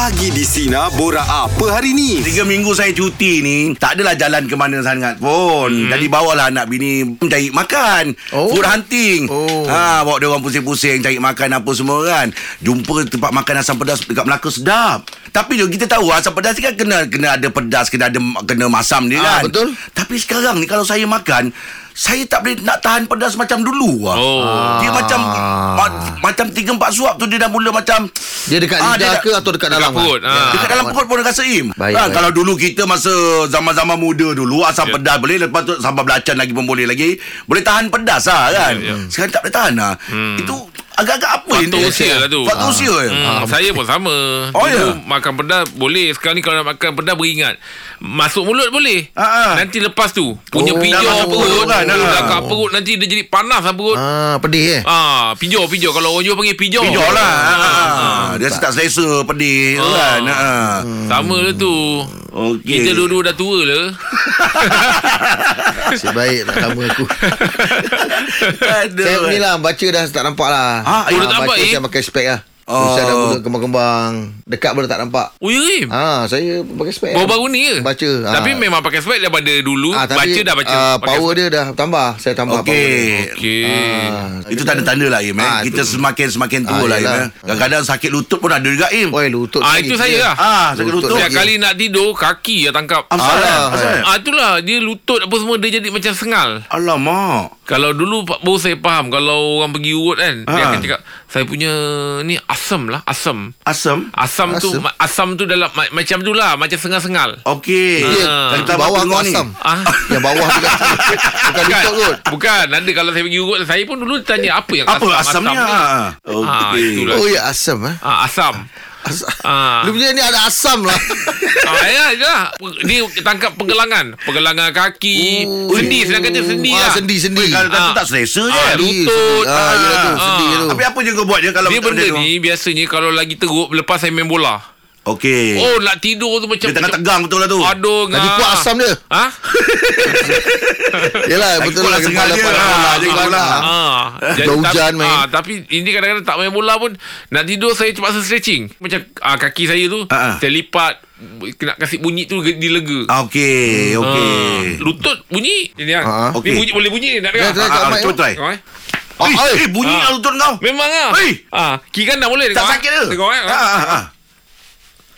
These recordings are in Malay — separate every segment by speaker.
Speaker 1: Pagi di Sina Bora apa hari ni?
Speaker 2: Tiga minggu saya cuti ni Tak adalah jalan ke mana sangat pun hmm. Jadi bawalah anak bini Cari makan
Speaker 3: Oh.
Speaker 2: Food hunting
Speaker 3: Oh.
Speaker 2: ha, Bawa dia orang pusing-pusing Cari makan apa semua kan Jumpa tempat makan asam pedas Dekat Melaka sedap Tapi jo, kita tahu Asam pedas ni kan kena Kena ada pedas Kena ada kena masam dia
Speaker 3: Ah,
Speaker 2: kan
Speaker 3: betul.
Speaker 2: Tapi sekarang ni Kalau saya makan saya tak boleh nak tahan pedas macam dulu lah.
Speaker 4: Oh.
Speaker 2: Dia macam ma- macam 3 4 suap tu dia dah mula macam
Speaker 3: Dia dekat
Speaker 2: Ah,
Speaker 3: lidah
Speaker 2: dia
Speaker 3: ke atau dekat dalam?
Speaker 4: perut, ah.
Speaker 2: Dekat dalam perut pun rasa im
Speaker 3: Baik,
Speaker 2: kan,
Speaker 3: baik.
Speaker 2: Kalau dulu kita masa Zaman-zaman muda dulu Asam
Speaker 4: Ya.
Speaker 2: pedas boleh Lepas tu sambal belacan lagi pun boleh lagi Boleh tahan pedas lah kan
Speaker 4: Ya, ya.
Speaker 2: Sekarang tak boleh tahan lah Itu agak-agak apa
Speaker 4: Faktor
Speaker 2: ini?
Speaker 4: usia lah tu.
Speaker 2: Faktor usia ya?
Speaker 4: Hmm, saya pun sama
Speaker 2: Oh,
Speaker 4: Dulu
Speaker 2: ya?
Speaker 4: makan pedas boleh Sekarang ni kalau nak makan pedas beringat Masuk mulut boleh
Speaker 2: Ah, ah.
Speaker 4: Nanti lepas tu Punya
Speaker 3: Oh,
Speaker 4: pijau
Speaker 2: dah
Speaker 4: perut
Speaker 2: mulut kan,
Speaker 4: Dah
Speaker 2: ah.
Speaker 4: kat perut Nanti dia jadi panas lah perut
Speaker 3: Ah, pedih eh?
Speaker 4: Ah, pijau pijau kalau orang Johor panggil pijau.
Speaker 2: Pijau lah
Speaker 4: Ah,
Speaker 2: ah. Dia tak selesa Pedih
Speaker 4: Ah.
Speaker 2: kan ah.
Speaker 4: Sama lah tu.
Speaker 2: Okey.
Speaker 4: Kita dua-dua dah tua lah.
Speaker 3: Nasib baik tak sama aku.
Speaker 2: Aduh.
Speaker 3: Saya ni lah baca dah tak nampak lah.
Speaker 4: Dah tak nampak,
Speaker 3: baca
Speaker 4: eh?
Speaker 3: saya pakai spek lah.
Speaker 2: Oh.
Speaker 3: Oh. Saya dah mula kembang-kembang. Dekat pun tak nampak.
Speaker 4: Oh, ya, Rim?
Speaker 3: Ha, saya pakai spek.
Speaker 4: Baru-baru ni ke?
Speaker 3: Baca. ah.
Speaker 4: Tapi memang pakai spek daripada dulu.
Speaker 3: ah,
Speaker 4: baca dah baca.
Speaker 3: ah,
Speaker 4: Pakai
Speaker 3: power
Speaker 4: spek.
Speaker 3: dia dah tambah. Saya tambah power dia.
Speaker 2: Okey
Speaker 4: Okey.
Speaker 3: Ah,
Speaker 2: Itu tanda-tanda lah Im eh.
Speaker 3: Ah,
Speaker 2: Kita
Speaker 3: tu.
Speaker 2: semakin semakin tua
Speaker 3: Ah,
Speaker 2: lah Im eh. Kadang-kadang sakit lutut pun ada juga Im
Speaker 3: Oi, lutut.
Speaker 4: Ah,
Speaker 3: lagi.
Speaker 4: itu saya lah.
Speaker 2: Ah, sakit lutut.
Speaker 4: Setiap kali nak tidur, kaki yang tangkap.
Speaker 2: Asal?
Speaker 4: Ah, itulah. Dia lutut apa semua, dia jadi macam sengal.
Speaker 2: Alamak
Speaker 4: Kalau dulu Pak baru saya faham Kalau orang pergi urut kan Dia
Speaker 2: Ha.
Speaker 4: akan cakap Saya punya ni asam lah Asam
Speaker 2: Asam
Speaker 4: Asam, tu
Speaker 3: Asam?
Speaker 4: Asam tu dalam ma- Macam tu lah Macam sengal-sengal
Speaker 2: Okey
Speaker 3: Dia
Speaker 4: Ah.
Speaker 2: Kita
Speaker 3: bawah tu
Speaker 2: tengok ni.
Speaker 3: asam.
Speaker 4: Ah.
Speaker 3: Yang bawah tu. Bukan lutut kot.
Speaker 4: Bukan Ada kalau saya pergi urut Saya pun dulu tanya Apa yang
Speaker 2: Apa
Speaker 4: asam,
Speaker 2: asamnya
Speaker 4: asam ni?
Speaker 2: Ah,
Speaker 4: Ah,
Speaker 2: Okey
Speaker 4: itulah.
Speaker 3: Oh ya asam eh.
Speaker 4: Ah, asam Ah.
Speaker 3: Dia punya ni ada asam lah.
Speaker 4: ah, ya, ya. Dia tangkap pergelangan Pergelangan kaki
Speaker 3: Oh.
Speaker 4: Sendi Sedangkan dia sendi
Speaker 3: ah,
Speaker 4: lah
Speaker 3: sendi sendi.
Speaker 2: Kalau tu
Speaker 4: Ah.
Speaker 2: tak selesa je
Speaker 4: Ah, lutut.
Speaker 3: sendi. Ah, yelah tu,
Speaker 4: Ah.
Speaker 3: sendi tu.
Speaker 2: Tapi apa je kau buat je Kalau
Speaker 4: Dia benda ni Biasanya kalau lagi teruk Lepas saya main bola
Speaker 2: Okey
Speaker 4: Oh nak tidur tu macam
Speaker 2: Dia tengah
Speaker 4: macam-
Speaker 2: tegang betul lah tu
Speaker 4: Aduh
Speaker 3: Lagi kuat asam dia.
Speaker 4: Ha?
Speaker 3: Yelah
Speaker 2: Lagi
Speaker 3: betul
Speaker 2: kuat
Speaker 3: lah kepala
Speaker 2: dia. Ah,
Speaker 3: bola
Speaker 2: dia
Speaker 3: tu kan.
Speaker 2: bola.
Speaker 3: Ah.
Speaker 4: Ah,
Speaker 3: Dah hujan
Speaker 4: tapi,
Speaker 3: main.
Speaker 4: Ah, tapi ini kadang-kadang tak main bola pun nak tidur saya terpaksa stretching. Macam ah, kaki saya tu
Speaker 2: Ah, ah.
Speaker 4: saya lipat nak kasih bunyi tu dilega.
Speaker 2: Ah, Okey Okey
Speaker 4: Ah, lutut bunyi. Ini ah. Ni
Speaker 2: Okey.
Speaker 4: bunyi boleh bunyi nak dengar.
Speaker 3: try
Speaker 2: Ah,
Speaker 3: kat
Speaker 2: ah,
Speaker 3: mic
Speaker 2: Cuba
Speaker 3: tu.
Speaker 2: try
Speaker 4: Tengok eh.
Speaker 2: Eh, bunyi
Speaker 4: Ah.
Speaker 2: lah lutut kau
Speaker 4: Memang ah.
Speaker 2: Hei.
Speaker 4: Ah, kiri kanan boleh
Speaker 2: Tak sakit ke?
Speaker 4: Tengok eh.
Speaker 2: Ah, ah, ah.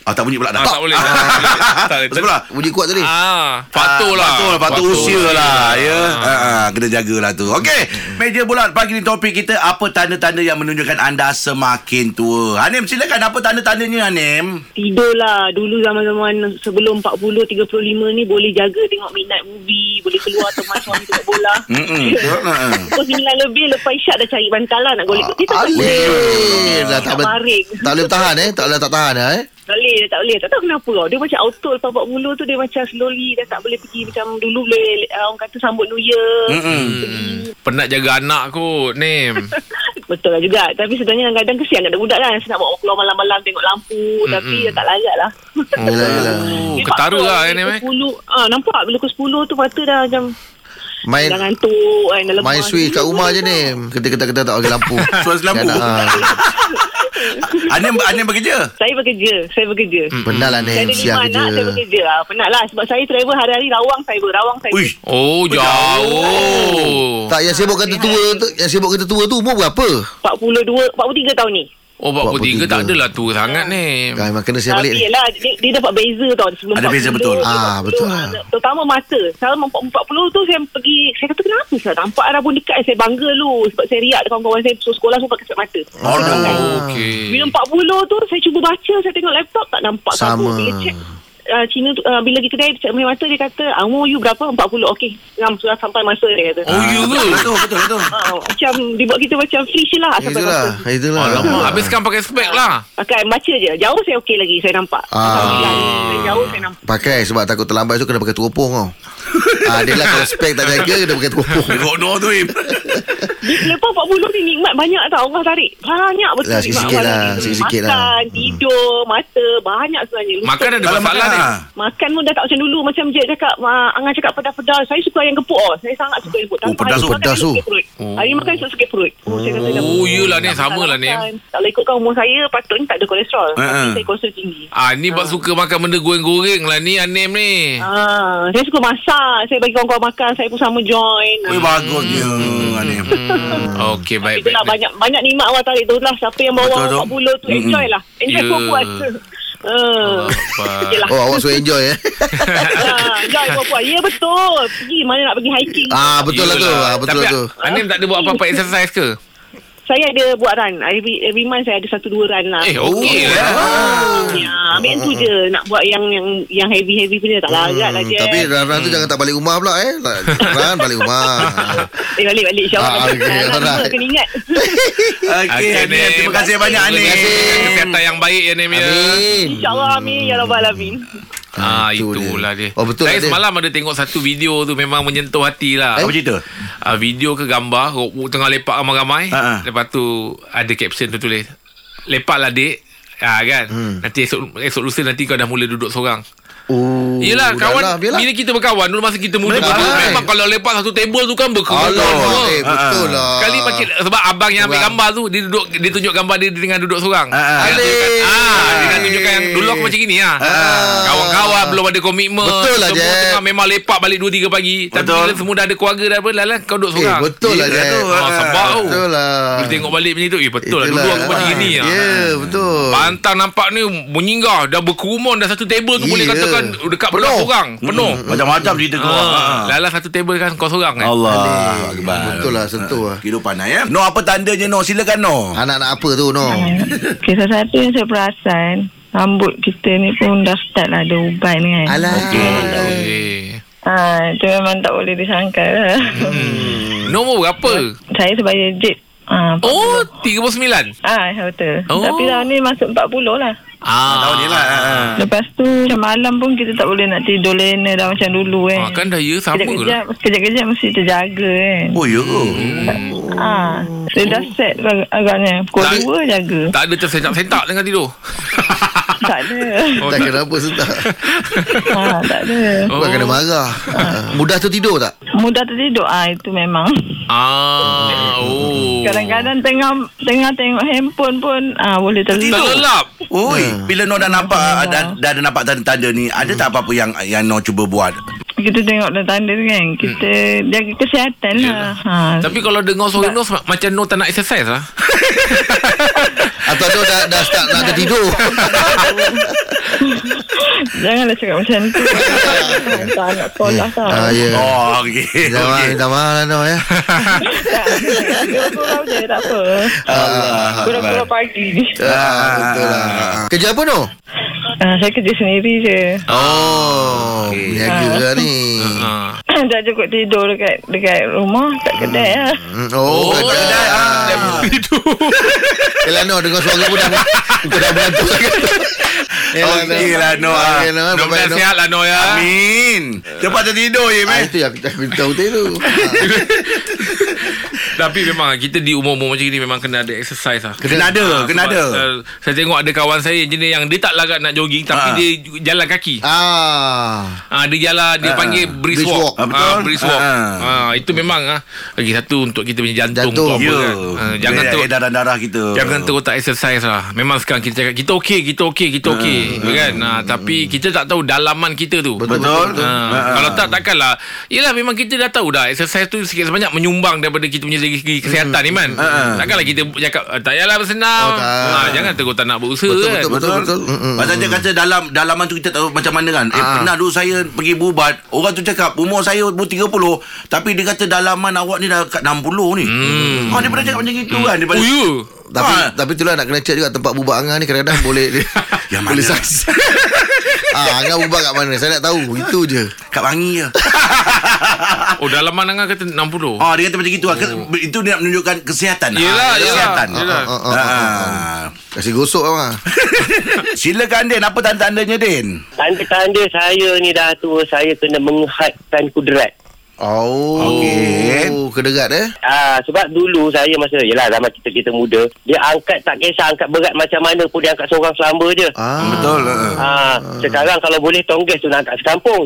Speaker 2: Ah, tak bunyi pula dah
Speaker 4: Ah, tak boleh. Tak boleh. Tak boleh.
Speaker 2: Sebelah
Speaker 3: Bunyi kuat tadi.
Speaker 4: Ah, faktor lah.
Speaker 2: Faktor lah Faktor usia lah ya.
Speaker 4: Ah.
Speaker 2: Ha, ha, kena jagalah tu. Okey, meja bulat pagi ni topik kita apa tanda-tanda yang menunjukkan anda semakin tua. Hanim silakan apa tanda-tandanya Hanim?
Speaker 5: Tidur lah Dulu zaman-zaman Sebelum 40-35 ni Boleh jaga tengok midnight movie Boleh keluar teman suami tengok bola.
Speaker 2: Ha.
Speaker 5: Pukul 9 lebih Lepas isyak dah cari bantalan Nak golek Dia tak boleh
Speaker 3: tak
Speaker 5: Tak
Speaker 3: boleh
Speaker 5: baring
Speaker 3: Tak boleh tahan eh Tak boleh tak tahan eh
Speaker 5: Tak boleh Tak boleh. Tak tahu kenapa tau. Dia macam auto Lepas 40 tu Dia macam slowly Dah tak boleh pergi Macam dulu boleh uh, Orang kata sambut New Year
Speaker 2: Mm-mm.
Speaker 4: Hmm. Penat jaga anak kot, Nem.
Speaker 5: Betul lah juga. Tapi sebenarnya kadang-kadang kesian kat budak kan. Saya nak bawa keluar malam-malam Tengok lampu. Tapi dah tak larat lah.
Speaker 4: Oh,
Speaker 5: Dia
Speaker 4: ketara lah,
Speaker 5: bila
Speaker 4: Nem, eh.
Speaker 5: pukul 10 ah, Nampak bila pukul 10 tu Mata dah macam
Speaker 3: Main
Speaker 5: Dah ngantuk kan,
Speaker 3: Main switch kat rumah je ni Kita-kita tak bagi lampu.
Speaker 2: Suara lampu.
Speaker 3: Ah.
Speaker 2: Hanim Hanim bekerja?
Speaker 5: Saya bekerja Saya bekerja
Speaker 3: Penat lah
Speaker 5: Saya
Speaker 3: ni
Speaker 5: ada
Speaker 3: Siap
Speaker 5: lima anak Saya
Speaker 3: kerja
Speaker 5: bekerja ah, Penat lah Sebab saya travel hari-hari Rawang saya Rawang saya
Speaker 2: Uish.
Speaker 4: Oh, jauh.
Speaker 3: Tak yang sibuk kata tua tu Yang sibuk kata tua tu Umur berapa
Speaker 5: 42 43 tahun ni
Speaker 4: Oh, 43 tak
Speaker 3: 43.
Speaker 4: adalah tua sangat, Nem.
Speaker 3: Kan memang kena saya balik
Speaker 5: Tapi
Speaker 3: ni
Speaker 5: yelah dia, dia dapat beza tau Sebelum
Speaker 2: Ada beza
Speaker 5: 40,
Speaker 2: betul.
Speaker 3: Ah,
Speaker 5: 40,
Speaker 3: betul.
Speaker 5: ah, Terutama mata Sekarang 40 tu saya pergi Saya kata kenapa saya nampak dah pun dekat Saya bangga lu Sebab saya riak kawan-kawan saya So sekolah semua pakai kasut mata
Speaker 2: Aduh.
Speaker 4: Okey.
Speaker 5: Bila 40 tu Saya cuba baca Saya tengok laptop Tak nampak
Speaker 3: Sama.
Speaker 5: kabur Bila check uh, Cina tu uh, Bila pergi kedai Dia cek main mata Dia kata ah, Umur you berapa 40 Okey Ngam sudah sampai masa Dia kata
Speaker 4: Oh, ya ke?
Speaker 2: Betul betul betul.
Speaker 5: Ah, macam dibuat kita macam free je lah sampai
Speaker 3: Itulah
Speaker 5: masa.
Speaker 3: Itulah
Speaker 4: Alamak, habis sekarang pakai spek lah.
Speaker 5: Pakai baca je. Jauh saya okey lagi saya nampak.
Speaker 3: Ah.
Speaker 5: Jauh saya nampak.
Speaker 3: Pakai sebab takut terlambat tu Kena pakai teropong tau ah, Dia lah kalau spek tak jaga Dia pakai teropong
Speaker 2: Tengok no tu Im
Speaker 5: Lepas 40 ni nikmat banyak tau Allah tarik. Banyak betul
Speaker 3: Lah,
Speaker 5: nikmat
Speaker 3: sikit-sikit lah,
Speaker 5: tarik.
Speaker 3: sikit-sikit lah.
Speaker 5: Makan, tidur, mata, banyak sebenarnya. Lupa.
Speaker 4: Makan ada masalah
Speaker 2: makan
Speaker 4: ni.
Speaker 2: ah.
Speaker 5: Makan pun dah tak macam dulu Macam je cakap uh, Angan cakap pedas-pedas Saya suka yang gepuk oh. Saya sangat suka yang gepuk
Speaker 2: Oh, pedas tu,
Speaker 5: hari makan,
Speaker 3: pedas tu.
Speaker 5: Hari makan esok sakit perut Oh, dah-
Speaker 4: Oh, yelah, ni. Sama
Speaker 5: makan,
Speaker 4: lah, ni.
Speaker 5: makan. Kalau ikutkan umur saya Patutnya tak ada kolesterol
Speaker 2: ha.
Speaker 5: Tapi saya kolesterol tinggi
Speaker 4: Ah, ni buat suka makan benda goreng-goreng lah ni Anem ni.
Speaker 5: Ah, saya suka masak Saya bagi kawan-kawan makan Saya pun sama join
Speaker 2: Weh
Speaker 5: Ah.
Speaker 2: bagusnya Anim
Speaker 4: Hmm. Okey, baik, baik.
Speaker 5: Itulah
Speaker 4: baik.
Speaker 5: banyak banyak nikmat awal tarik tu lah. Siapa yang bawa
Speaker 2: Betul tu.
Speaker 5: 40 tu enjoy lah. Enjoy
Speaker 4: Ya.
Speaker 5: puas-puas. Uh. Lah.
Speaker 3: Oh awak suka enjoy eh
Speaker 5: Ah, enjoy puas-puas. Ya betul. Pergi mana nak pergi hiking.
Speaker 3: Ah betul lah tu
Speaker 4: Yelah.
Speaker 3: ah, Betul
Speaker 4: Tapi
Speaker 3: lah tu
Speaker 4: Anem tak ada buat apa-apa exercise ke?
Speaker 5: Saya ada buat run. Every, every month saya ada satu dua run lah.
Speaker 4: Eh, okey lah.
Speaker 5: Ya, ambil tu je. Nak buat yang yang yang heavy-heavy punya tak larat lah je.
Speaker 3: Hmm, Tapi ran-ran tu jangan tak balik rumah pula eh Ran balik rumah
Speaker 5: Eh, balik-balik. InsyaAllah.
Speaker 3: Ah,
Speaker 5: Ah,
Speaker 3: alright.
Speaker 5: Kena ingat.
Speaker 2: Okey Anim Terima kasih banyak Anim
Speaker 3: Terima kasih.
Speaker 4: Kesihatan yang baik ya.
Speaker 3: Amin
Speaker 5: InsyaAllah amin. Ya Rabbal Alamin.
Speaker 4: Ah,
Speaker 3: Itu
Speaker 4: itulah dia.
Speaker 3: dia. Oh, betul
Speaker 4: Saya
Speaker 3: lah dia.
Speaker 4: semalam ada tengok satu video tu memang menyentuh hati lah.
Speaker 2: Apa cerita?
Speaker 4: Ah, video ke gambar ro- tengah lepak ramai-ramai.
Speaker 2: Ha, ha.
Speaker 4: Lepas tu ada caption tu tulis. Lepaklah dek. Ah kan.
Speaker 3: Hmm.
Speaker 4: Nanti esok esok lusa nanti kau dah mula duduk seorang.
Speaker 3: Oh
Speaker 4: Yelah kawan
Speaker 3: lah, biarlah.
Speaker 4: Bila kita berkawan Dulu masa kita muda
Speaker 3: Betul.
Speaker 4: dulu, Memang kalau lepak satu table tu kan Berkerumun semua
Speaker 3: eh, betul lah.
Speaker 4: Sekali makin Sebab abang yang ambil
Speaker 3: Orang.
Speaker 4: gambar tu Dia duduk Dia tunjuk gambar dia Dengan duduk seorang
Speaker 2: Ah, ah.
Speaker 4: Dia tunjukkan-
Speaker 3: Alih.
Speaker 4: ah, Dengan tunjukkan yang Dulu aku macam gini lah Kawan-kawan Belum ada komitmen
Speaker 3: Betul lah,
Speaker 4: Semua
Speaker 3: Jeb.
Speaker 4: tengah memang lepak Balik 2-3 pagi Tapi
Speaker 2: Betul.
Speaker 4: bila semua dah ada keluarga dah apa Lalah kau duduk
Speaker 3: Eh
Speaker 4: seorang
Speaker 3: betul lah Jack
Speaker 2: tu.
Speaker 4: Ah, Sebab tu
Speaker 3: Betul lah
Speaker 4: Bila tengok balik macam tu Eh betul lah. Dulu aku macam gini lah
Speaker 3: Ya betul
Speaker 4: Pantang nampak ni Menyinggah Dah berkerumun Dah satu table tu Boleh
Speaker 3: Ya.
Speaker 4: Katakan Dekat belah
Speaker 3: Penuh.
Speaker 4: seorang Penuh
Speaker 2: Macam-macam cerita kau
Speaker 4: Ah,
Speaker 2: Ah.
Speaker 4: Lala satu table kan kau seorang kan.
Speaker 2: Allah Akbar.
Speaker 3: Betul lah, sentuh lah.
Speaker 2: Kehidupan lah ya. No apa tandanya no? Silakan no.
Speaker 3: Anak-anak apa tu no
Speaker 6: Kisah satu yang saya perasan Rambut kita ni pun dah start lah ada uban kan
Speaker 3: Alah
Speaker 4: Okay.
Speaker 6: ha, Itu memang tak boleh disangka lah
Speaker 4: Nombor berapa?
Speaker 6: Saya sebaya jet ha,
Speaker 4: Oh, 39.
Speaker 6: Ah, betul.
Speaker 4: Oh.
Speaker 6: Tapi tahun ni masuk 40 lah.
Speaker 4: Ah,
Speaker 2: Tahun ni lah. ah.
Speaker 6: Lepas tu macam malam pun kita tak boleh nak tidur lena dah macam dulu kan.
Speaker 4: Ah, kan dah ya sama ke?
Speaker 6: Kejap-kejap, kejap-kejap mesti terjaga kan.
Speaker 2: Oh ya.
Speaker 6: Ah, Dia dah set ag- agaknya. Pukul
Speaker 4: Tak-
Speaker 6: 2 jaga.
Speaker 4: Tak ada tersentak-sentak tengah tidur.
Speaker 6: tak ada.
Speaker 4: Oh,
Speaker 3: Tak kenapa sentak
Speaker 6: ha, tak ada.
Speaker 3: Bukan kena marah Mudah tu tidur tak
Speaker 6: Mudah tertidur. Ah, itu memang.
Speaker 4: Ah, oh.
Speaker 6: Kadang-kadang tengah tengah tengok handphone pun ah boleh tertidur.
Speaker 4: Terlelap.
Speaker 2: Oi,
Speaker 3: Hmm.
Speaker 2: bila no dah nampak dah, dah ada nampak tanda-tanda ni, ada tak apa-apa yang yang no cuba buat?
Speaker 6: Kita tengok dah tanda tu kan. Kita jaga kesihatan lah. Ha.
Speaker 4: Tapi kalau dengar suara Nos ma- macam no tak nak exercise lah.
Speaker 3: Atau tu dah, dah start nak tertidur
Speaker 6: Janganlah cakap macam tu. tak nak sekolah tau.
Speaker 3: Ah ya
Speaker 2: Oh, okey.
Speaker 3: Minta maaf
Speaker 2: Okey.
Speaker 3: Minta maaf lah no ya
Speaker 6: Tak, Kurang-kurang je tak apa. Kurang-kurang pagi ni.
Speaker 3: Ah, Betul lah Kerja apa no
Speaker 6: Ah, saya kerja sendiri je.
Speaker 3: Oh Niaga lah ni
Speaker 4: Ah.
Speaker 6: tak cukup tidur dekat dekat rumah, tak kedai lah.
Speaker 3: Hmm, Oh,
Speaker 4: Oh,
Speaker 3: kerja.
Speaker 4: dah
Speaker 3: Ah.
Speaker 4: dah tidur.
Speaker 3: Yelah no Dengar suara pun dah Kau dah mengantuk sangat
Speaker 2: Okey lah, No, ah.
Speaker 3: Okey, no,
Speaker 4: Mudah-mudahan
Speaker 3: bye-bye, no.
Speaker 4: sihat lah No ya.
Speaker 2: Amin. Cepat tertidur je,
Speaker 3: Ah,
Speaker 2: meh.
Speaker 3: Itu yang aku tahu tu
Speaker 4: Tapi memang kita di umur-umur macam ni memang kena ada exercise lah.
Speaker 2: Kena ada,
Speaker 4: Ah,
Speaker 2: kena ada.
Speaker 4: uh, saya tengok ada kawan saya jenis yang dia tak larat nak jogging tapi
Speaker 2: Ah.
Speaker 4: dia jalan kaki.
Speaker 3: Ah
Speaker 4: Ah dia jalan dia
Speaker 2: Ah,
Speaker 4: panggil brisk
Speaker 3: brisk
Speaker 4: walk.
Speaker 3: walk.
Speaker 2: Ah, betul.
Speaker 4: Ah, brisk walk.
Speaker 2: Ah.
Speaker 4: Ah itu memang ah lagi satu untuk kita punya jantung,
Speaker 3: Jantung.
Speaker 4: tu apa
Speaker 2: Ya.
Speaker 4: kan. Ah, jangan tu
Speaker 2: edaran darah kita.
Speaker 4: Jangan terus tak exercise lah Memang sekarang kita cakap Kita okey Kita okey Kita okey Kan ah, Tapi kita tak tahu Dalaman kita tu
Speaker 3: Betul,
Speaker 2: Betul.
Speaker 3: betul, betul.
Speaker 4: Ah,
Speaker 2: Ah.
Speaker 4: Kalau tak takkanlah Yelah memang kita dah tahu dah Exercise tu sikit sebanyak Menyumbang daripada kita punya segi kesihatan ni man
Speaker 2: Ah.
Speaker 4: Takkanlah kita cakap "Ah, Tak payahlah bersenam
Speaker 3: Oh, tak.
Speaker 4: Ah, Jangan terus tak nak berusaha
Speaker 3: Betul,
Speaker 4: kan
Speaker 3: betul, betul, betul.
Speaker 2: Pasal dia kata dalam dalaman tu kita tahu macam mana kan. Eh
Speaker 3: Ah.
Speaker 2: pernah dulu saya pergi berubat, orang tu cakap umur saya umur 30 tapi dia kata dalaman awak ni dah kat 60 ni. Hmm. Ha dia pernah cakap macam itu kan dia
Speaker 4: Oh ya
Speaker 3: Tapi
Speaker 2: Ah.
Speaker 3: tapi itulah nak kena check juga tempat bubak Angah ni kadang-kadang boleh
Speaker 2: Yang
Speaker 3: boleh
Speaker 2: mana?
Speaker 3: ah, Angah bubak kat mana? Saya nak tahu. Itu je.
Speaker 2: kat wangi je.
Speaker 4: Oh dalaman Angah kata 60
Speaker 2: Oh dia kata macam gitu lah. Ke- Itu dia nak menunjukkan kesihatan
Speaker 4: Yelah,
Speaker 2: Ah,
Speaker 4: yelah.
Speaker 2: Kesihatan
Speaker 4: Yelah.
Speaker 3: Ah, ah, ah, ah, ah.
Speaker 2: Ah.
Speaker 3: Kasih gosok lah
Speaker 2: Silakan Din Apa tanda-tandanya Din
Speaker 7: Tanda-tanda saya ni dah tua Saya kena menghadkan kudrat
Speaker 3: Oh.
Speaker 2: Okey.
Speaker 3: Kederat eh?
Speaker 7: Ah, sebab dulu saya masa Yelah zaman kita-kita muda Dia angkat tak kisah Angkat berat macam mana pun Dia angkat seorang selamba je.
Speaker 3: Ah.
Speaker 2: Betul
Speaker 7: Ah, sekarang kalau boleh tongges tu nak angkat sekampung.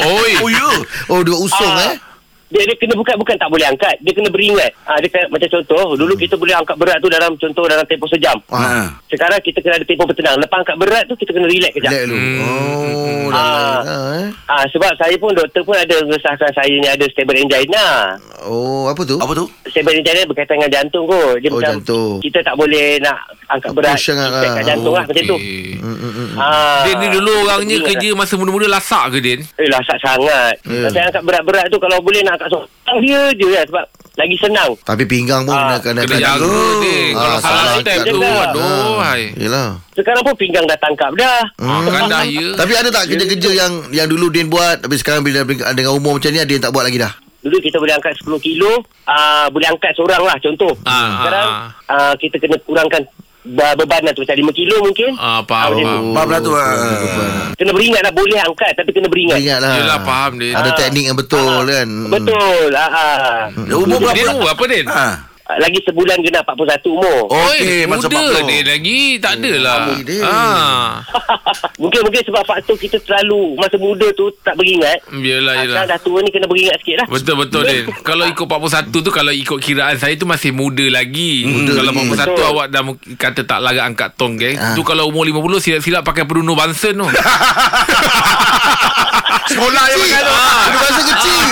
Speaker 4: Oi
Speaker 2: Oh ya.
Speaker 3: Oh dua usung
Speaker 7: Ah,
Speaker 3: eh
Speaker 7: Dia, dia kena bukan bukan tak boleh angkat. Dia kena beringat. Ah, dia kena, macam contoh, dulu kita boleh angkat berat tu dalam contoh dalam tempoh sejam.
Speaker 2: Ah.
Speaker 7: Sekarang kita kena ada tempoh bertenang. Lepas angkat berat tu kita kena relax kejap.
Speaker 3: Relax dulu Oh lain lah eh
Speaker 7: Ah, sebab saya pun doktor pun ada mengesahkan saya ni ada stable angina.
Speaker 3: Oh apa tu
Speaker 2: Apa tu
Speaker 7: Stable angina berkaitan dengan jantung kot. Dia
Speaker 3: Oh,
Speaker 7: macam
Speaker 3: jantung.
Speaker 7: kita tak boleh nak angkat berat.
Speaker 3: Push sangat lah.
Speaker 7: kat jantung lah macam tu.
Speaker 3: Hmm, hmm, hmm.
Speaker 7: Ah,
Speaker 4: Din ni dulu orangnya
Speaker 7: ingat
Speaker 4: kerja masa muda-muda lasak ke Din?
Speaker 7: Eh lasak sangat yeah. Saya angkat berat-berat tu Kalau boleh nak angkat seorang dia je ya, Sebab lagi senang
Speaker 3: Tapi pinggang pun
Speaker 7: Ah,
Speaker 3: kena
Speaker 4: Kena jaga Din
Speaker 3: Ah,
Speaker 4: Kalau salah step
Speaker 3: angkat
Speaker 4: tu. Aduh hai.
Speaker 3: Yelah
Speaker 7: Sekarang pun pinggang dah tangkap dah
Speaker 4: Ah, kan dah ya
Speaker 3: Tapi ada tak kerja-kerja yang yang dulu Din buat Tapi sekarang bila dengan umur macam ni Dia tak buat lagi dah
Speaker 7: Dulu kita boleh angkat 10 kilo uh, Boleh angkat seorang lah contoh
Speaker 4: Ah,
Speaker 7: Sekarang
Speaker 4: ah,
Speaker 7: uh, kita kena kurangkan uh, beban lah tu Macam 5 kilo mungkin
Speaker 4: Ah, faham,
Speaker 7: tu.
Speaker 4: faham.
Speaker 2: Lah tu ah.
Speaker 7: Kena beringat lah Boleh angkat Tapi kena beringat
Speaker 3: Ingat lah
Speaker 4: Yelah, faham, Din.
Speaker 3: Ada
Speaker 7: Ah.
Speaker 3: teknik yang betul
Speaker 7: Ah,
Speaker 3: kan
Speaker 7: Betul ah, ah.
Speaker 2: Dia Umur berapa
Speaker 4: Din umur apa Din?
Speaker 2: ha.
Speaker 7: Ah, Lagi sebulan kena 41 umur.
Speaker 2: Okey masa
Speaker 4: muda.
Speaker 2: 40
Speaker 4: Din lagi? Tak adalah.
Speaker 3: Ui, Din.
Speaker 4: Ah,
Speaker 7: Mungkin-mungkin sebab faktor kita terlalu Masa muda tu tak beringat.
Speaker 4: Yelah
Speaker 7: Ah, Sekarang dah tua ni kena beringat sikit lah.
Speaker 4: Betul-betul Din Kalau ikut 41 tu Kalau ikut kiraan saya tu Masih muda lagi.
Speaker 3: Muda
Speaker 4: Kalau
Speaker 3: lagi.
Speaker 4: 41
Speaker 7: Betul.
Speaker 4: awak dah Kata tak larat angkat tong geng.
Speaker 3: Ah.
Speaker 4: Tu kalau umur 50 Silap-silap pakai perunuh Bansen tu
Speaker 2: Sekolah je makan tu
Speaker 3: Ada bahasa kecil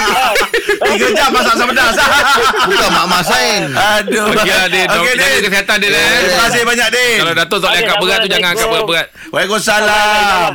Speaker 2: Tiga jam masak asam pedas
Speaker 3: Bukan mak masain
Speaker 2: Aduh
Speaker 4: Okey lah Din Jaga
Speaker 2: Din
Speaker 4: kesihatan Din eh.
Speaker 2: Terima kasih banyak Din
Speaker 4: Kalau Dato' tak boleh angkat berat tu. Jangan angkat berat-berat
Speaker 2: Waalaikumsalam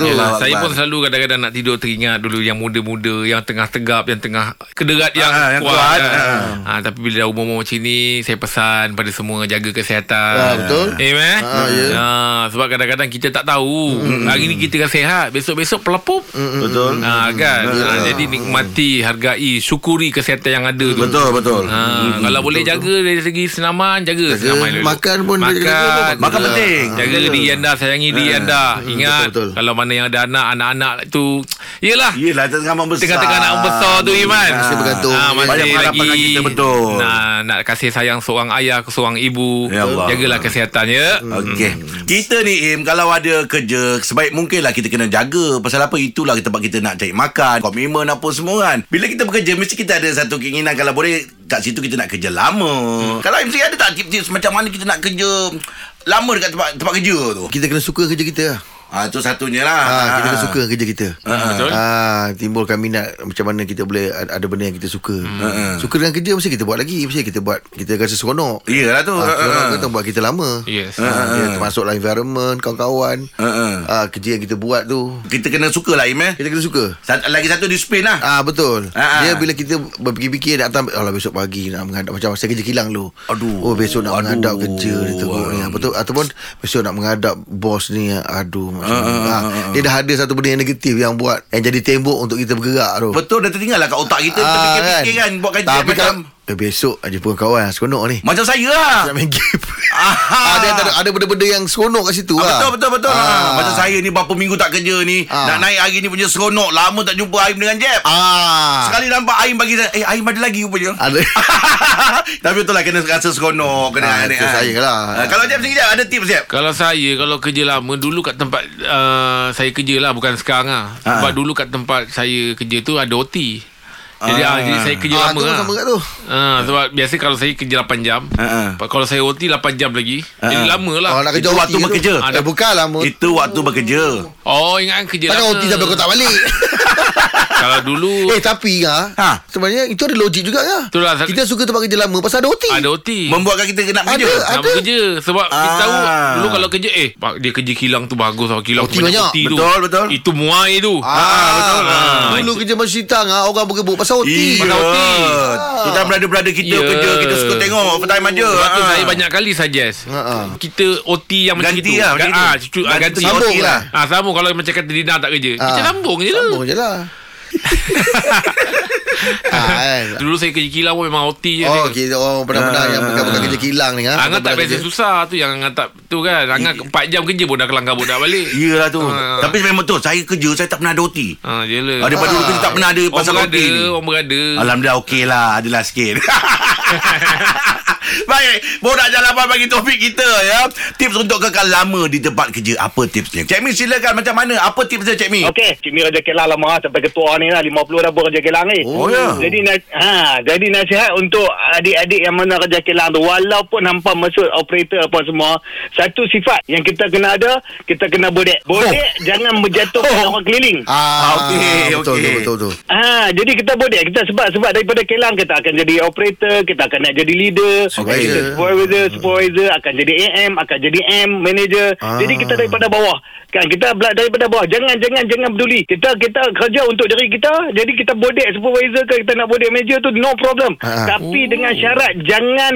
Speaker 2: Allah
Speaker 4: saya pun selalu kadang-kadang nak tidur teringat dulu yang muda-muda, yang tengah tegap, yang tengah kederat yang,
Speaker 2: Ah, yang
Speaker 4: kuat.
Speaker 2: kuat,
Speaker 4: kan.
Speaker 2: ah.
Speaker 4: Ah, tapi bila dah umur-umur macam ni, saya pesan pada semua jaga kesihatan.
Speaker 3: Ah, betul.
Speaker 4: Eh?
Speaker 3: Ah, ya.
Speaker 4: Ah, sebab kadang-kadang kita tak tahu. Hari ni kita kan sihat, besok-besok pelepup.
Speaker 2: Betul
Speaker 4: Ah, kan? Ah, jadi nikmati, hargai, syukuri kesihatan yang ada tu.
Speaker 2: Betul betul
Speaker 4: Ah, kalau boleh jaga dari segi senaman, jaga,
Speaker 3: Jaga
Speaker 4: senaman dulu.
Speaker 3: makan pun
Speaker 4: makan,
Speaker 3: jaga-jaga.
Speaker 2: Makan penting.
Speaker 4: Jaga diri anda, sayangi diri anda. Ingat
Speaker 3: betul, betul.
Speaker 4: kalau mana yang ada anak, anak-anak tu Yelah
Speaker 2: Yelah tengah membesar
Speaker 4: Tengah-tengah nak membesar tu Iman
Speaker 3: Mesti bergantung.
Speaker 4: Ah, masih
Speaker 2: Banyak harapan kita, betul.
Speaker 4: Nak, nak kasih sayang seorang ayah ke seorang ibu
Speaker 2: Ya Allah.
Speaker 4: Jagalah kesihatan ya
Speaker 2: Okey. Kita ni Im kalau ada kerja sebaik mungkin lah kita kena jaga. Pasal apa itulah tempat kita nak cari makan, komitmen apa semua kan. Bila kita bekerja mesti kita ada satu keinginan kalau boleh kat situ kita nak kerja lama. Kalau mesti ada tak tips-tips macam mana kita nak kerja lama dekat tempat tempat kerja tu?
Speaker 3: Kita kena suka kerja kita lah
Speaker 2: Ah tu satunya lah.
Speaker 3: ha, Kita kena suka kerja kita
Speaker 4: Betul
Speaker 3: Ah, timbulkan minat macam mana kita boleh ada benda yang kita suka.
Speaker 2: Hmm.
Speaker 3: Suka dengan kerja mesti kita buat lagi, mesti kita buat kita rasa seronok.
Speaker 2: Iyalah tu.
Speaker 3: Seronok
Speaker 2: Ah,
Speaker 3: kita buat kita lama.
Speaker 4: Yes
Speaker 3: Ha, dia termasuklah environment, kawan-kawan.
Speaker 2: ah. Ah,
Speaker 3: kerja yang kita buat tu
Speaker 2: Kita kena suka lah Im eh.
Speaker 3: kita kena suka.
Speaker 2: Sat- Lagi satu disiplin lah.
Speaker 3: Ah betul.
Speaker 2: Ah, ah.
Speaker 3: Dia bila kita berfikir-fikir datang Allah besok pagi nak menghadap macam saya kerja kilang dulu.
Speaker 2: Aduh.
Speaker 3: Oh besok nak
Speaker 2: Aduh.
Speaker 3: menghadap kerja ni teruk ni apa tu ataupun besok nak menghadap bos ni aduh macam
Speaker 2: Ah, ah,
Speaker 3: ah. dia dah ada satu benda yang negatif yang buat yang jadi tembok untuk kita bergerak tu.
Speaker 2: Betul dah tertinggal lah kat otak kita. Kita
Speaker 3: Ah,
Speaker 2: fikir-fikir kan. Buat kajian
Speaker 3: Tapi
Speaker 2: macam...
Speaker 3: kalau besok jumpa kawan seronok ni.
Speaker 2: Macam saya lah.
Speaker 3: Nak main game.
Speaker 2: Ah.
Speaker 3: ada, ada ada benda-benda yang seronok kat situ
Speaker 2: Ah,
Speaker 3: lah.
Speaker 2: betul betul betul.
Speaker 3: Ah.
Speaker 2: Ah. Macam saya ni berapa minggu tak kerja ni,
Speaker 3: Ah.
Speaker 2: nak naik hari ni punya seronok. Lama tak jumpa Aim dengan Jeb.
Speaker 3: Ah.
Speaker 2: Sekali nampak Aim bagi saya, eh Aim ada lagi rupanya.
Speaker 3: Ada.
Speaker 2: Tapi betul lah kena rasa seronok kena
Speaker 3: Ah,
Speaker 2: ni,
Speaker 3: itu saya lah.
Speaker 2: Ah, kalau Jeb sendiri ada tips Jeb?
Speaker 4: Kalau saya Kalau kerja lama Dulu kat tempat uh, Saya kerja lah Bukan sekarang lah
Speaker 2: Ah.
Speaker 4: Sebab dulu kat tempat Saya kerja tu Ada OT jadi,
Speaker 2: Ah.
Speaker 4: ah. jadi saya kerja
Speaker 3: Ah,
Speaker 4: lama
Speaker 3: tu
Speaker 4: lah
Speaker 3: sama kat tu.
Speaker 4: Ah, sebab biasa kalau saya kerja 8 jam
Speaker 2: Ah, ah.
Speaker 4: Kalau saya OT 8 jam lagi Jadi
Speaker 2: Ah.
Speaker 4: lama lah
Speaker 3: Oh, nak kerja
Speaker 2: Itu waktu
Speaker 3: ke tu?
Speaker 2: bekerja.
Speaker 3: Eh, bukan lama.
Speaker 2: Itu waktu bekerja.
Speaker 4: Oh ingat kerja
Speaker 3: Takkan
Speaker 4: lama
Speaker 3: OT sampai kau tak balik.
Speaker 4: Kalau dulu
Speaker 3: eh tapi ah,
Speaker 2: Ha.
Speaker 3: sebenarnya itu ada logik juga ah.
Speaker 4: Itulah,
Speaker 3: Kita suka tempat kerja lama pasal ada OT.
Speaker 4: Ada OT
Speaker 2: Membuatkan kita kena
Speaker 3: Ada,
Speaker 2: bekerja.
Speaker 3: ada.
Speaker 4: Nak bekerja Sebab kita
Speaker 2: Ah.
Speaker 4: tahu Dulu kalau kerja Eh dia kerja kilang tu bagus Kilang
Speaker 3: OT
Speaker 4: tu
Speaker 3: banyak.
Speaker 4: OT tu
Speaker 2: Betul, betul.
Speaker 4: Itu muai tu
Speaker 3: Ah, betul.
Speaker 4: Ah,
Speaker 3: Dulu kerja masjitang ah, orang bergebuk pasal OT.
Speaker 2: Iya.
Speaker 4: Pasal OT.
Speaker 2: Kita brother-brother kita
Speaker 4: Ya.
Speaker 2: kerja, kita suka tengok overtime aja.
Speaker 4: Sebab tu saya banyak kali suggest
Speaker 3: Ha, ha.
Speaker 4: Kita OT yang macam
Speaker 2: Ganti
Speaker 4: itu
Speaker 2: lah, macam
Speaker 4: Ga-
Speaker 2: itu.
Speaker 4: ah, cucu, ah,
Speaker 2: Ganti
Speaker 4: Ganti
Speaker 3: sambung
Speaker 4: OT
Speaker 3: lah.
Speaker 4: Ah, Sambung kalau macam kata Dina tak kerja. Kita sambung je lah
Speaker 3: Sambung je lah. ah, kan?
Speaker 4: Dulu saya kerja kilang pun memang OT je
Speaker 3: Oh, kita orang pernah-pernah yang bukan-bukan kerja kilang ni. Ha?
Speaker 4: Angan tak biasa susah tu Yang Angan tak tu kan Angan 4 jam kerja pun dah kelang kabut dah balik
Speaker 2: Iyalah tu.
Speaker 4: Ah.
Speaker 2: Tapi memang betul. Saya kerja, saya tak pernah ada OT.
Speaker 4: Ha, jelah.
Speaker 2: Ah, daripada dulu kerja tak pernah ada
Speaker 4: Orang
Speaker 2: pasal OT
Speaker 4: berada,
Speaker 2: ni.
Speaker 4: orang berada.
Speaker 2: Alhamdulillah okey lah Adalah sikit Baik Borak Jalapan bagi topik kita ya Tips untuk kekal lama di tempat kerja Apa tipsnya Cik Mi silakan Macam mana Apa tipsnya Cik Mi
Speaker 8: Okey, Cik Mi Raja Kelang lama sampai ketua ni lah 50 dah berkerja Kelang ni.
Speaker 2: Oh, ya.
Speaker 8: Jadi na- ha, jadi nasihat untuk adik-adik yang mana kerja Kelang tu walaupun hampa masuk operator apa semua, satu sifat yang kita kena ada, kita kena bodek. Bodek jangan berjatuhkan orang keliling.
Speaker 3: Ah,
Speaker 2: Okey,
Speaker 3: betul,
Speaker 2: okey.
Speaker 3: betul, betul, betul.
Speaker 8: Ah, jadi kita bodek kita sebab sebab daripada Kelang kita akan jadi operator, kita akan nak jadi leader,
Speaker 3: Supervisor.
Speaker 8: supervisor, supervisor akan jadi AM, akan jadi M, manager.
Speaker 3: Ah.
Speaker 8: Jadi kita daripada bawah. Kan kita bela- daripada bawah. Jangan jangan jangan peduli. Kita kita kerja untuk diri kita. Jadi kita bodek supervisor ke kita nak bodek manager tu no problem.
Speaker 3: Ah.
Speaker 8: Tapi dengan syarat jangan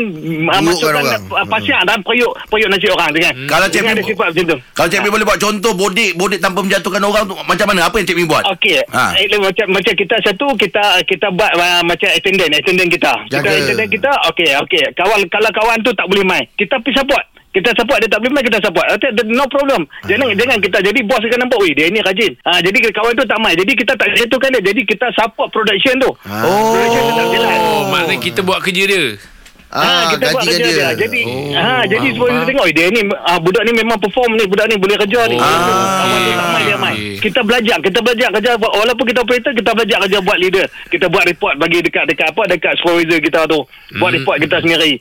Speaker 8: uh, masukkan uh, pasien dan periuk periuk nasi orang dengan.
Speaker 2: Kalau Cik
Speaker 8: ada sifat macam tu.
Speaker 2: Kalau Cik Mi boleh buat contoh Bodek Bodek tanpa menjatuhkan orang tu Macam mana Apa yang Cik buat
Speaker 8: Okey.
Speaker 2: Ha.
Speaker 8: Ha. macam macam kita satu kita kita buat uh, macam attendant, attendant kita.
Speaker 3: Jaga.
Speaker 8: Kita attendant kita okey okey. Kawan kalau kawan tu tak boleh main, kita pergi support. Kita support dia tak boleh main kita support. No problem. Jangan jangan kita jadi bos akan nampak weh dia ni rajin. Ha jadi kawan tu tak main. Jadi kita tak jatuhkan dia. Jadi kita support production tu.
Speaker 3: Oh.
Speaker 8: Production tetap jalan.
Speaker 4: Oh, maknanya kita buat kerja dia.
Speaker 8: Ah, kita buat
Speaker 3: gajikan
Speaker 8: kerja dia.
Speaker 3: dia.
Speaker 8: Jadi
Speaker 4: Oh,
Speaker 8: ah jadi sebab kita tengok eh, dia ni ah, budak ni memang perform ni, budak ni boleh kerja ni.
Speaker 4: Oh,
Speaker 8: Kawan tu tak main dia
Speaker 4: okey.
Speaker 8: Kita belajar, kita belajar kerja buat walaupun kita operator kita belajar kerja buat leader. Kita buat report bagi dekat dekat apa dekat supervisor kita tu. Buat
Speaker 4: Hmm.
Speaker 8: report kita sendiri.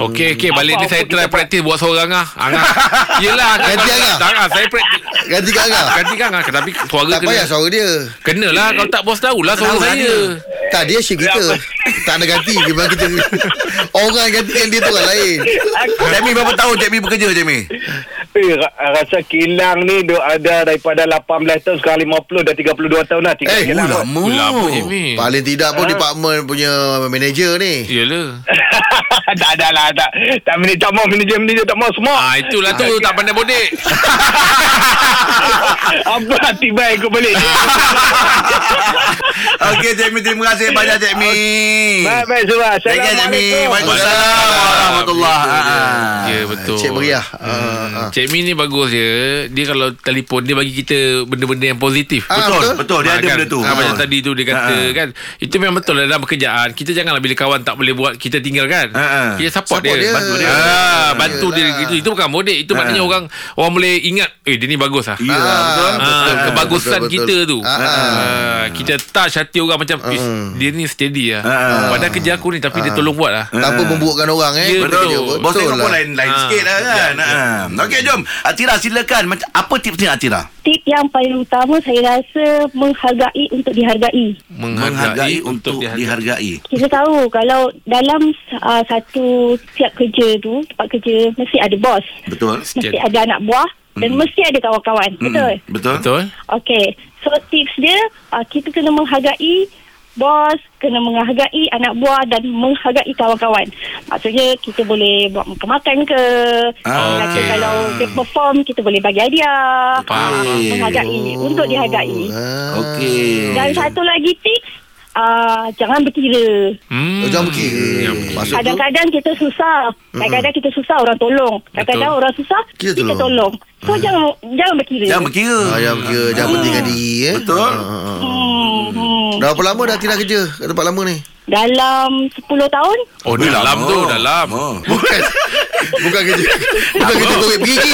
Speaker 4: Okey, okey. Balik ni
Speaker 8: Apa-apa
Speaker 4: saya try
Speaker 8: buat.
Speaker 4: praktis buat seorang ah. Angah. Yelah. kan
Speaker 3: Ganti Angah?
Speaker 4: Tak, Angah. Saya praktis.
Speaker 3: Ganti kat Angah.
Speaker 4: Ganti kan Angah. Tapi suara
Speaker 3: Tak
Speaker 4: kena.
Speaker 3: payah suara dia.
Speaker 4: Kenalah kalau tak bos tahulah suara
Speaker 2: Tahu lah
Speaker 4: saya.
Speaker 3: Tak, dia shift kita. tak ada ganti. Memang kita... orang yang gantikan dia tu orang lain.
Speaker 2: Mi berapa tahun Mi bekerja Mi
Speaker 8: Eh, ra- rasa kilang ni duk ada daripada 18 tahun sekarang 50 dah 32 tahun dah tinggal
Speaker 3: Eh,
Speaker 8: kilang. tu.
Speaker 2: Lama
Speaker 4: Lama.
Speaker 3: Paling tidak pun department punya manager ni.
Speaker 4: Yelah.
Speaker 8: tak ada lah tak tak manager tak mau manager manager tak mau semua
Speaker 4: Ah itulah tu tak pandai bodek.
Speaker 8: apa hati baik aku balik
Speaker 2: Okey Cik Mi Terima kasih banyak Cik Mi
Speaker 8: baik baik semua Assalamualaikum
Speaker 2: Waalaikumsalam Warahmatullahi
Speaker 4: Ya betul.
Speaker 3: Cik meriah. Ah, ah.
Speaker 4: Cik Mi ni bagus je Dia kalau telefon Dia bagi kita Benda-benda yang positif
Speaker 3: Ah,
Speaker 2: Betul
Speaker 3: betul.
Speaker 2: Betul Dia
Speaker 4: Ah,
Speaker 2: ada
Speaker 4: kan?
Speaker 2: benda tu
Speaker 4: Ah, Macam tadi tu dia kata
Speaker 2: Ah, ah.
Speaker 4: kan Itu memang betul lah dalam pekerjaan Kita janganlah bila kawan tak boleh buat Kita tinggal kan
Speaker 2: Ah, ah.
Speaker 4: Kita support,
Speaker 3: Support
Speaker 4: dia,
Speaker 3: dia.
Speaker 4: Bantu dia
Speaker 3: Ah,
Speaker 4: ah, Bantu dia
Speaker 3: yelah.
Speaker 4: gitu. Itu bukan modek Itu
Speaker 2: Ah.
Speaker 4: maknanya orang Orang boleh ingat Eh dia ni bagus lah
Speaker 2: Ya betul
Speaker 4: Ah, kebagusan
Speaker 3: betul, betul.
Speaker 4: kita tu
Speaker 3: Ah, ah.
Speaker 4: ah, Kita touch hati orang macam "Ish, Dia ni steady lah
Speaker 2: Ah.
Speaker 4: Padahal kerja aku ni Tapi dia tolong buat lah
Speaker 3: Tanpa membuatkan orang eh.
Speaker 4: Ya,
Speaker 2: Betul.
Speaker 4: Betul.
Speaker 2: Bos
Speaker 3: Betul
Speaker 2: tengok pun
Speaker 3: lah.
Speaker 2: lain lain
Speaker 4: Ah.
Speaker 2: sikit lah kan. Ha. Okey jom. Atira silakan. Apa tipsnya Atira?
Speaker 9: Tip yang paling utama saya rasa menghargai untuk dihargai.
Speaker 2: Menghargai untuk dihargai.
Speaker 9: Kita tahu kalau dalam uh, satu tiap kerja tu, tempat kerja mesti ada bos,
Speaker 2: Betul.
Speaker 9: mesti ada anak buah dan mesti ada kawan-kawan. Betul?
Speaker 2: Hmm, Betul.
Speaker 4: Betul
Speaker 9: Okey. So tips dia uh, kita kena menghargai bos, kena menghargai anak buah dan menghargai kawan-kawan. Maksudnya kita boleh buat makan-makan ke.
Speaker 2: Ah,
Speaker 4: okey.
Speaker 9: Kalau dia perform kita boleh bagi hadiah. Ah, menghargai untuk dihargai.
Speaker 3: Ah.
Speaker 2: Okey.
Speaker 9: Dan satu lagi tips uh, jangan berkira.
Speaker 4: hmm.
Speaker 3: Oh, jangan berkira. Tu?
Speaker 9: Kadang-kadang kita susah. Kadang-kadang kita susah orang tolong. Kadang-kadang
Speaker 4: Betul.
Speaker 9: orang susah
Speaker 3: Kita
Speaker 9: kita,
Speaker 3: tolong.
Speaker 9: tolong. So jangan jangan berkira.
Speaker 2: Jangan berkira.
Speaker 3: Ah, jangan berkira. Jangan pentingkan diri eh.
Speaker 2: Betul.
Speaker 3: Ah, ah, ah.
Speaker 9: Hmm, hmm.
Speaker 3: Dah berapa lama dah tidak kerja kat tempat lama ni?
Speaker 9: Dalam 10 tahun
Speaker 4: Oh
Speaker 2: Ui,
Speaker 4: dalam
Speaker 2: lama.
Speaker 4: tu Dalam
Speaker 2: Lama.
Speaker 3: Bukan Bukan kerja Bukan kerja korek pergi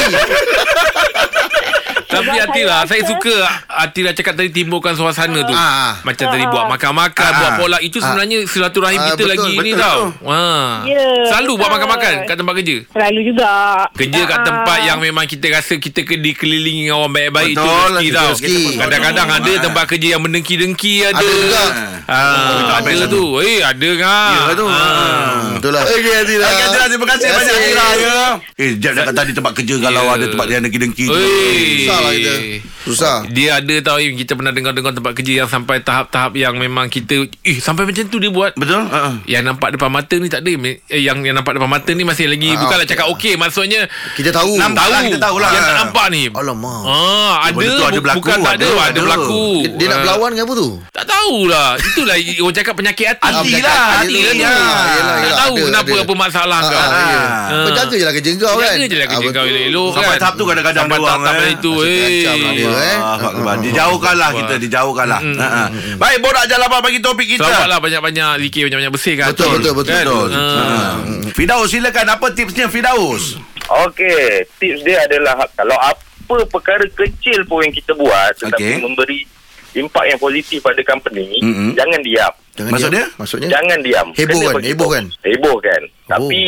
Speaker 4: Tapi Atira
Speaker 9: saya
Speaker 4: Saya suka Atira cakap tadi Timbulkan suasana tu
Speaker 3: Ah.
Speaker 4: Macam tadi buat makan-makan
Speaker 2: Ah.
Speaker 4: Buat pola Itu sebenarnya Silaturahim
Speaker 3: Ah,
Speaker 4: kita
Speaker 3: betul,
Speaker 4: lagi
Speaker 2: betul,
Speaker 4: tau
Speaker 2: betul.
Speaker 4: Wah.
Speaker 9: Ya,
Speaker 4: Selalu buat
Speaker 9: betul.
Speaker 4: makan-makan Kat tempat kerja
Speaker 9: selalu juga.
Speaker 4: Kerja kat
Speaker 9: Ah,
Speaker 4: tempat yang memang kita rasa kita ke dikelilingi dengan orang baik-baik itu
Speaker 2: Betul,
Speaker 4: rezeki
Speaker 2: itu
Speaker 4: tau.
Speaker 3: rezeki.
Speaker 4: Kadang-kadang ada
Speaker 2: Ah.
Speaker 4: tempat kerja yang mendengki-dengki ada.
Speaker 3: Ada juga.
Speaker 4: Ah, ada tu. Eh, ada kan?
Speaker 2: Ya tu.
Speaker 4: Ah.
Speaker 3: Betul lah Okey Atira
Speaker 2: Okey Atira terima kasih banyak. Atira ya. Eh jap dah kata di tempat kerja kalau
Speaker 4: Ya.
Speaker 2: ada tempat yang dengki-dengki.
Speaker 3: Susah lah kita. Susah.
Speaker 4: Dia ada tau Im Kita pernah dengar-dengar tempat kerja Yang sampai tahap-tahap Yang memang kita Eh sampai macam tu dia buat
Speaker 2: Betul? Uh-uh.
Speaker 4: Yang nampak depan mata ni tak ada eh, Yang yang nampak depan mata ni Masih lagi
Speaker 3: Ah,
Speaker 4: Bukanlah cakap okey Maksudnya
Speaker 3: Kita tahu.
Speaker 2: Nampak lah, kita tahu lah.
Speaker 4: Yang tak nampak ni
Speaker 3: Alamak.
Speaker 4: Ah, ada,
Speaker 2: tu ada berlaku,
Speaker 4: Bukan tak ada,
Speaker 2: ada,
Speaker 4: berlaku
Speaker 3: Dia, dia nak
Speaker 4: Ah,
Speaker 3: berlawan ke apa tu?
Speaker 4: Tak tahulah Itulah orang cakap penyakit hati
Speaker 2: Hati lah,
Speaker 3: hati
Speaker 2: lah.
Speaker 4: Tak tahu
Speaker 3: ada,
Speaker 4: kenapa
Speaker 3: ada.
Speaker 4: apa masalah
Speaker 3: Ah,
Speaker 4: kau
Speaker 3: ah, ya.
Speaker 2: Ah.
Speaker 3: Berjaga je lah kerja kau kan
Speaker 4: Jaga je lah kerja
Speaker 3: Ah,
Speaker 4: kau elok-elok
Speaker 2: Sampai
Speaker 4: kan
Speaker 2: tahap tu kadang-kadang
Speaker 4: Sampai
Speaker 2: dia orang,
Speaker 4: tahap
Speaker 2: eh.
Speaker 4: itu eh.
Speaker 3: lah dia, eh.
Speaker 2: Dijauhkan lah kita Dijauhkan lah Ha-ha. Baik Borak Jalapan bagi topik kita
Speaker 4: Selamat lah banyak-banyak Zikir banyak-banyak bersih kan
Speaker 3: Betul, betul, betul,
Speaker 4: Kan? Ah.
Speaker 2: Fidaus silakan Apa tipsnya Fidaus
Speaker 10: Okey, tips dia adalah kalau apa perkara kecil pun yang kita buat tetapi
Speaker 2: Okey.
Speaker 10: memberi impak yang positif pada company,
Speaker 2: Mm-mm.
Speaker 10: jangan diam.
Speaker 3: Jangan
Speaker 2: Maksud
Speaker 3: diam.
Speaker 2: dia?
Speaker 3: Maksudnya?
Speaker 10: Jangan diam.
Speaker 3: Heboh
Speaker 10: Kena
Speaker 3: kan?
Speaker 10: bagi
Speaker 3: Heboh
Speaker 10: tahu.
Speaker 3: kan?
Speaker 10: Heboh kan.
Speaker 3: Oh.
Speaker 10: Tapi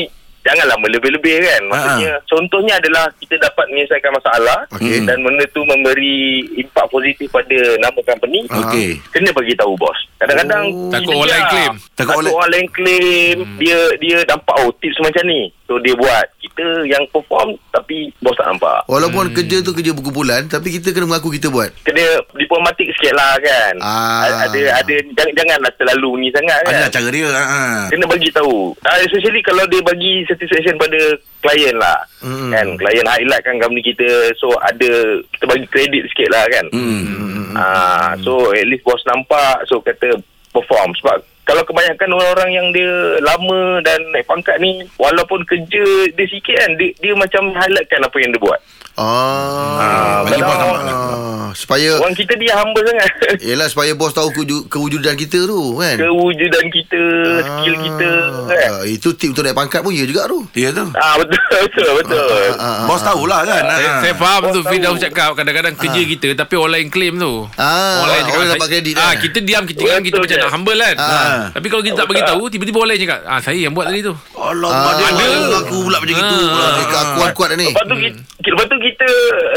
Speaker 10: janganlah melebih-lebih kan. Maksudnya contohnya adalah kita dapat menyelesaikan masalah
Speaker 3: Okey.
Speaker 10: dan benda tu memberi impak positif pada nama company.
Speaker 2: Okey
Speaker 10: Kena bagi tahu bos. Kadang-kadang
Speaker 3: Oh.
Speaker 4: Takut orang lain
Speaker 10: diam.
Speaker 4: claim.
Speaker 2: Takut
Speaker 10: Takut
Speaker 2: orang-
Speaker 10: lain claim. Dia dia nampak oh tips macam ni. So dia buat. Kita yang perform tapi bos tak nampak.
Speaker 3: Walaupun kerja tu kerja berkumpulan Tapi kita kena mengaku kita buat
Speaker 10: Kena diplomatik sikit lah kan.
Speaker 3: Ah.
Speaker 10: Ada ada jangan, janganlah terlalu ni sangat kan.
Speaker 2: Ada cara dia ha.
Speaker 10: Kena bagi tahu. Uh, especially kalau dia bagi satisfaction pada klien lah.
Speaker 3: Hmm.
Speaker 10: Kan klien highlight kan company kita so ada kita bagi kredit sikit lah kan.
Speaker 2: Hmm.
Speaker 10: Ah, so at least bos nampak so kata perform sebab kalau kebanyakan orang-orang yang dia lama dan naik pangkat ni walaupun kerja dia sikit kan dia, dia macam highlightkan apa yang dia buat.
Speaker 3: Ah,
Speaker 2: bagi
Speaker 10: kalau-
Speaker 2: bos nampak
Speaker 3: ah, Supaya
Speaker 10: Orang kita dia humble sangat.
Speaker 3: Yelah supaya bos tahu keju- kewujudan kita tu kan
Speaker 10: Kewujudan kita, skill kita kan.
Speaker 3: Ah, Itu tip untuk naik pangkat pun ya juga tu
Speaker 2: Ya tu
Speaker 10: Ah betul betul betul.
Speaker 3: Ah, ah,
Speaker 2: Bos tahulah kan
Speaker 4: Saya,
Speaker 2: ha.
Speaker 4: saya faham tu
Speaker 10: Bos
Speaker 4: Firdaus
Speaker 10: tahu.
Speaker 4: cakap Kadang-kadang kerja kita Tapi orang lain claim tu
Speaker 3: Ah,
Speaker 4: Orang lain
Speaker 3: orang
Speaker 4: cakap
Speaker 3: dapat
Speaker 4: saya-
Speaker 3: kredit,
Speaker 4: ah,
Speaker 3: eh.
Speaker 4: Kita diam Kita diam Kita macam nak humble kan
Speaker 3: Ah.
Speaker 4: Tapi kalau kita tak bagi tahu Tiba-tiba orang lain cakap ah, Saya yang buat tadi tu
Speaker 2: Allah
Speaker 3: Ah,
Speaker 2: dia. Aku pula macam itu
Speaker 4: Ah.
Speaker 2: pula.
Speaker 3: Mereka kuat-kuat ni
Speaker 10: Lepas tu kita, lepas tu kita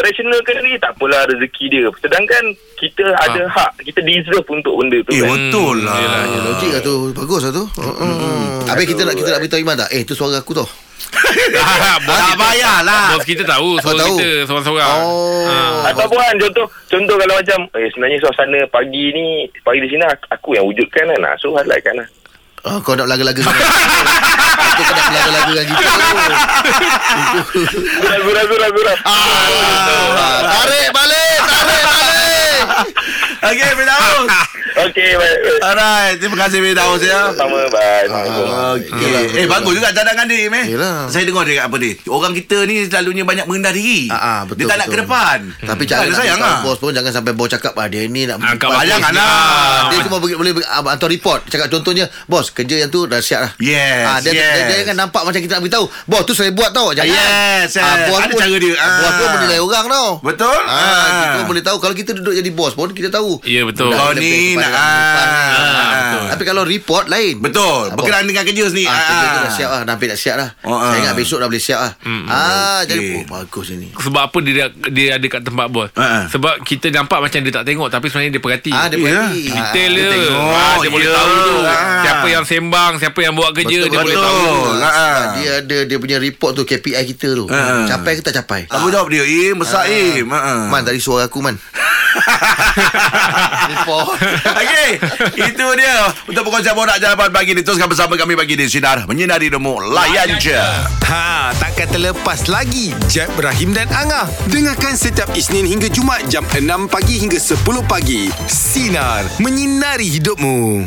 Speaker 10: rationalkan diri tak apalah rezeki dia. Sedangkan kita ada hak, kita deserve untuk benda tu.
Speaker 2: Eh
Speaker 10: kan.
Speaker 2: betul lah
Speaker 4: yelah,
Speaker 3: Ya, logik lah tu Bagus lah tu hmm. Habis kita nak kita nak beritahu Iman tak Eh tu suara aku tau
Speaker 4: bos,
Speaker 2: Tak payahlah
Speaker 4: bos kita tahu Suara
Speaker 3: tahu?
Speaker 4: kita Seorang-seorang
Speaker 3: Oh.
Speaker 4: Ah.
Speaker 10: Ataupun contoh contoh kalau macam eh sebenarnya suasana pagi ni pagi di sini aku- aku yang wujudkan kan. Ah, So highlightkan lah.
Speaker 3: oh, Kau nak laga-laga tu
Speaker 10: Ragu ragu ragu ragu.
Speaker 3: ah, Tarik balik Tarik balik
Speaker 2: Okay Fidaus
Speaker 10: Okey baik. baik.
Speaker 2: Alright Terima kasih Fidaus ya
Speaker 10: Sama bye. Assalamualaikum.
Speaker 2: Okey. Eh bagus juga cadangan dia Im, eh.
Speaker 3: Yelah.
Speaker 2: Saya dengar dia kat apa dia. Orang kita ni selalunya banyak mengendah diri.
Speaker 3: Ah, ah, betul,
Speaker 2: dia tak nak ke depan.
Speaker 3: Tapi
Speaker 2: Hmm.
Speaker 3: cara nak
Speaker 2: sayang lah.
Speaker 3: bos pun Jangan sampai bos cakap ah, Dia ni nak Ah,
Speaker 2: lah.
Speaker 3: Dia cuma boleh, ah, hantar report Cakap contohnya Bos kerja yang tu dah siap lah
Speaker 2: Yes,
Speaker 3: ah, dia,
Speaker 2: yes.
Speaker 3: dia, dia, kan nampak macam kita nak beritahu Bos tu saya buat tau Jangan
Speaker 2: Yes, yes.
Speaker 3: bos
Speaker 2: Ada
Speaker 3: pun,
Speaker 2: cara dia. Ah.
Speaker 3: Bos pun menilai orang tau
Speaker 2: Betul?
Speaker 3: ah,
Speaker 2: Ah.
Speaker 3: Kita boleh tahu Kalau kita duduk jadi bos pun Kita tahu
Speaker 4: Ya betul
Speaker 2: Kau ni nak
Speaker 3: ni.
Speaker 2: ah,
Speaker 4: betul.
Speaker 3: Tapi kalau report lain
Speaker 2: Betul.
Speaker 3: Ah,
Speaker 2: Berkenaan dengan kerja sendiri.
Speaker 3: Ah, kerja tu
Speaker 2: Ah.
Speaker 3: dah siap lah Dah hampir dah siap lah
Speaker 2: Oh,
Speaker 3: Saya
Speaker 2: ah.
Speaker 3: ingat besok dah boleh siap lah Ah, Jadi
Speaker 2: Okey.
Speaker 3: oh, bagus ini
Speaker 4: sebab apa dia dia ada kat tempat bos?
Speaker 2: Ha.
Speaker 4: Sebab kita nampak macam dia tak tengok tapi sebenarnya dia perhati.
Speaker 3: Ah, dia
Speaker 2: Ya.
Speaker 3: perhati
Speaker 4: Detail
Speaker 3: Ah,
Speaker 4: dia.
Speaker 2: tengok.
Speaker 4: Ah, dia boleh
Speaker 2: Ya.
Speaker 4: tahu tu.
Speaker 2: Ah.
Speaker 4: Siapa yang sembang, siapa yang buat kerja,
Speaker 3: Betul,
Speaker 4: dia boleh tahu.
Speaker 3: Ah,
Speaker 2: Ah.
Speaker 3: Dia ada dia punya report tu KPI kita tu.
Speaker 2: Ah.
Speaker 3: Capai ke tak capai?
Speaker 2: Tanggungjawab dia. Im, besar. Ah.
Speaker 3: Man tadi suara aku man. report.
Speaker 2: Okey, itu dia untuk perkongsian borak jalan pagi ni. Teruskan bersama kami bagi di sinar menyinari demo layan je.
Speaker 1: Ha, takkan terlepas lagi Jeb, Ibrahim dan Angah. Dengarkan setiap Isnin hingga Jumaat jam 6 pagi hingga 10 pagi. Sinar, menyinari hidupmu.